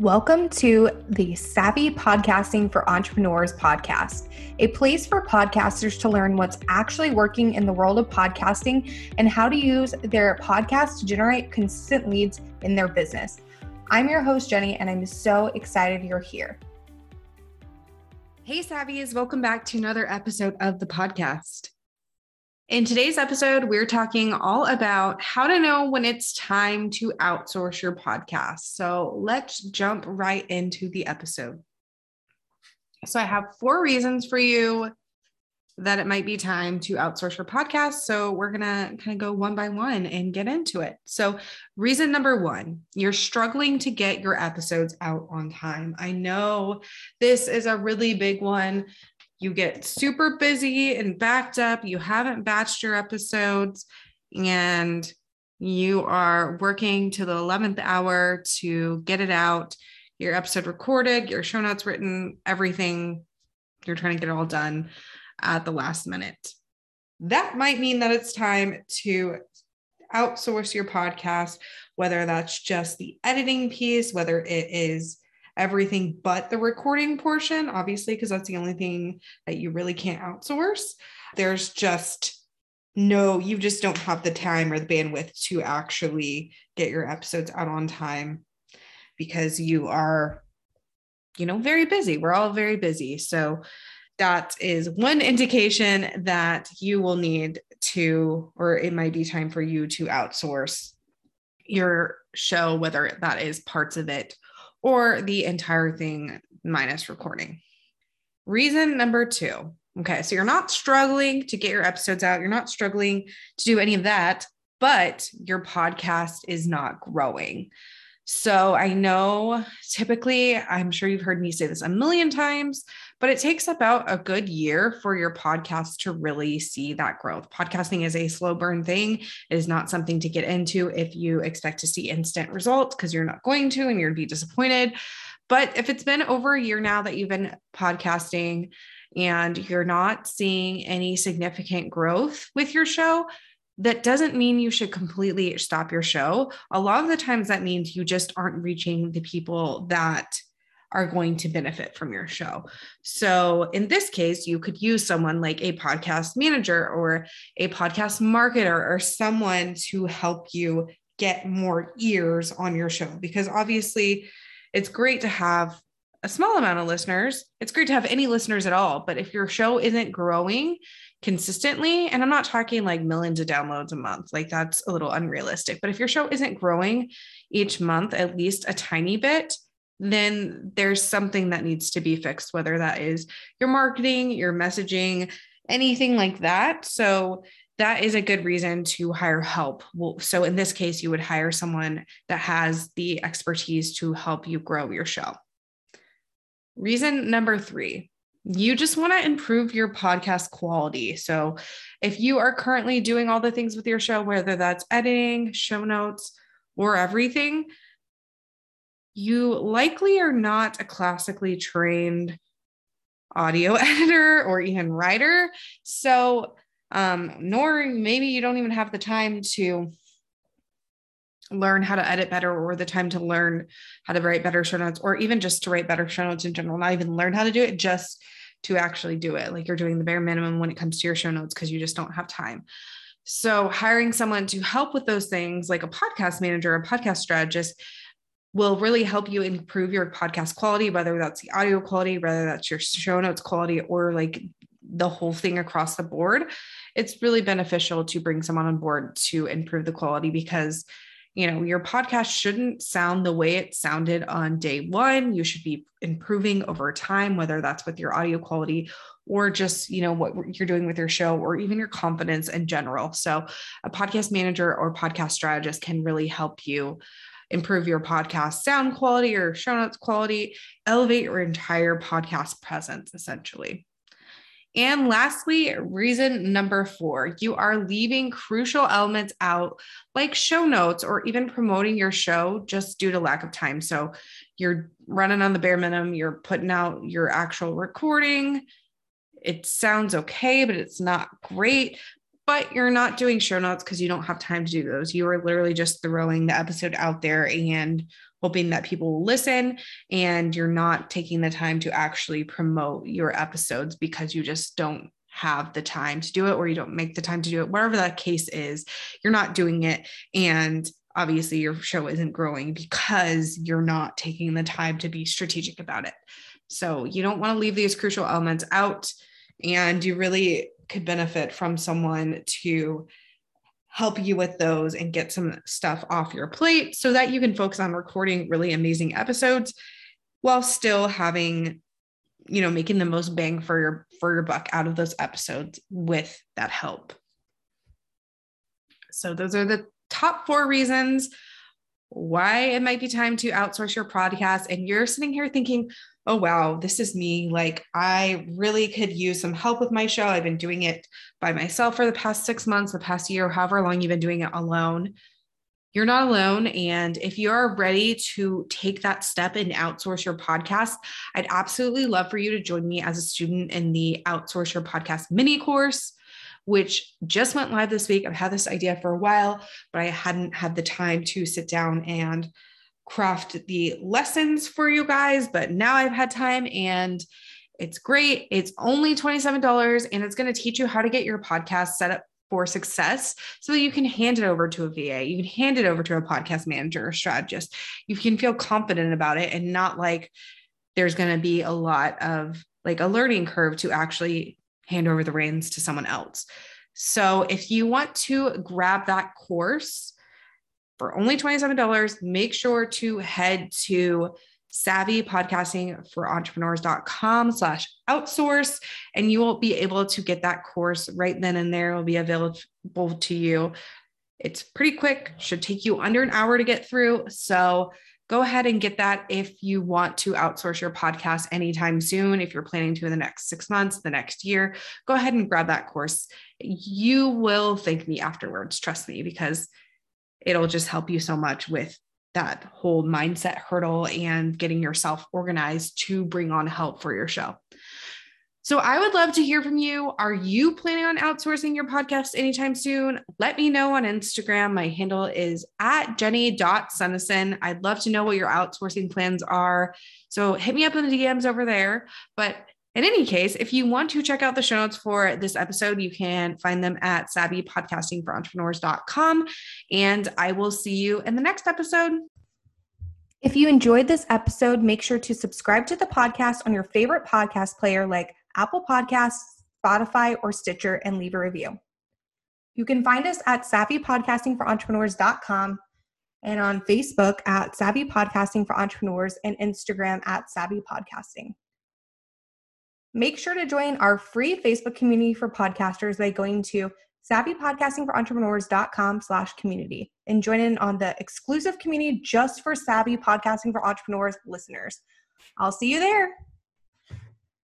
Welcome to the Savvy Podcasting for Entrepreneurs podcast, a place for podcasters to learn what's actually working in the world of podcasting and how to use their podcast to generate consistent leads in their business. I'm your host, Jenny, and I'm so excited you're here. Hey, Savvies, welcome back to another episode of the podcast. In today's episode, we're talking all about how to know when it's time to outsource your podcast. So let's jump right into the episode. So, I have four reasons for you that it might be time to outsource your podcast. So, we're going to kind of go one by one and get into it. So, reason number one, you're struggling to get your episodes out on time. I know this is a really big one you get super busy and backed up, you haven't batched your episodes, and you are working to the 11th hour to get it out, your episode recorded, your show notes written, everything. You're trying to get it all done at the last minute. That might mean that it's time to outsource your podcast, whether that's just the editing piece, whether it is everything but the recording portion, obviously, because that's the only thing that you really can't outsource. There's just no, you just don't have the time or the bandwidth to actually get your episodes out on time because you are, you know, very busy. We're all very busy. So that is one indication that you will need to, or it might be time for you to outsource your show, whether that is parts of it or the entire thing minus recording. Reason number two. Okay, so you're not struggling to get your episodes out, you're not struggling to do any of that, but your podcast is not growing. So I know typically, I'm sure you've heard me say this a million times, but it takes about a good year for your podcast to really see that growth. Podcasting is a slow burn thing. It is not something to get into if you expect to see instant results because you're not going to and to be disappointed. But if it's been over a year now that you've been podcasting and you're not seeing any significant growth with your show, that doesn't mean you should completely stop your show. A lot of the times that means you just aren't reaching the people that are going to benefit from your show. So, in this case, you could use someone like a podcast manager or a podcast marketer or someone to help you get more ears on your show because obviously it's great to have a small amount of listeners. It's great to have any listeners at all, but if your show isn't growing consistently, and I'm not talking like millions of downloads a month, like that's a little unrealistic, but if your show isn't growing each month at least a tiny bit, then there's something that needs to be fixed, whether that is your marketing, your messaging, anything like that. So that is a good reason to hire help. So in this case, you would hire someone that has the expertise to help you grow your show. Reason number three, you just want to improve your podcast quality. So if you are currently doing all the things with your show, whether that's editing, show notes, or everything, you likely are not a classically trained audio editor or even writer. So, um, nor maybe you don't even have the time to learn how to edit better or the time to learn how to write better show notes or even just to write better show notes in general, not even learn how to do it, just to actually do it. Like you're doing the bare minimum when it comes to your show notes because you just don't have time. So, hiring someone to help with those things, like a podcast manager, a podcast strategist, will really help you improve your podcast quality, whether that's the audio quality, whether that's your show notes quality, or like the whole thing across the board. It's really beneficial to bring someone on board to improve the quality because you know your podcast shouldn't sound the way it sounded on day one you should be improving over time whether that's with your audio quality or just you know what you're doing with your show or even your confidence in general so a podcast manager or podcast strategist can really help you improve your podcast sound quality or show notes quality, elevate your entire podcast presence essentially. And lastly, reason number four, you are leaving crucial elements out like show notes or even promoting your show just due to lack of time. So you're running on the bare minimum, you're putting out your actual recording. It sounds okay, but it's not great but you're not doing show notes because you don't have time to do those. You are literally just throwing the episode out there and hoping that people will listen and you're not taking the time to actually promote your episodes because you just don't have the time to do it or you don't make the time to do it whatever that case is you're not doing it and obviously your show isn't growing because you're not taking the time to be strategic about it so you don't want to leave these crucial elements out and you really could benefit from someone to help you with those and get some stuff off your plate so that you can focus on recording really amazing episodes while still having you know making the most bang for your for your buck out of those episodes with that help. So those are the top four reasons why it might be time to outsource your podcast. And you're sitting here thinking oh, wow, this is me. Like, I really could use some help with my show. I've been doing it by myself for the past six months, the past year, however long you've been doing it alone. You're not alone. And if you're ready to take that step and outsource your podcast, I'd absolutely love for you to join me as a student in the Outsource Your Podcast mini course which just went live this week. I've had this idea for a while, but I hadn't had the time to sit down and craft the lessons for you guys, but now I've had time and it's great. It's only $27 and it's going to teach you how to get your podcast set up for success so that you can hand it over to a VA. You can hand it over to a podcast manager or strategist. You can feel confident about it and not like there's going to be a lot of like a learning curve to actually hand over the reins to someone else. So if you want to grab that course, for only $27, make sure to head to savvypodcastingforentrepreneurs.com slash outsource and you will be able to get that course right then and there. It will be available to you. It's pretty quick should take you under an hour to get through. So go ahead and get that if you want to outsource your podcast anytime soon if you're planning to in the next six months the next year. Go ahead and grab that course. You will thank me afterwards trust me because it'll just help you so much with that whole mindset hurdle and getting yourself organized to bring on help for your show. So I would love to hear from you. Are you planning on outsourcing your podcast anytime soon? Let me know on Instagram. My handle is at jenny.suneson. I'd love to know what your outsourcing plans are. So hit me up in the DMs over there. But in any case, if you want to check out the show notes for this episode, you can find them at savvypodcastingforentrepreneurs.com. And I will see you in the next episode. If you enjoyed this episode, make sure to subscribe to the podcast on your favorite podcast player like Apple Podcasts, Spotify, or Stitcher and leave a review. You can find us at savvypodcastingforentrepreneurs.com and on Facebook at Savvy Podcasting for Entrepreneurs and Instagram at Savvy Podcasting. Make sure to join our free Facebook community for podcasters by going to savvypodcastingforentrepreneurs.com slash community and join in on the exclusive community just for savvy podcasting for entrepreneurs listeners. I'll see you there.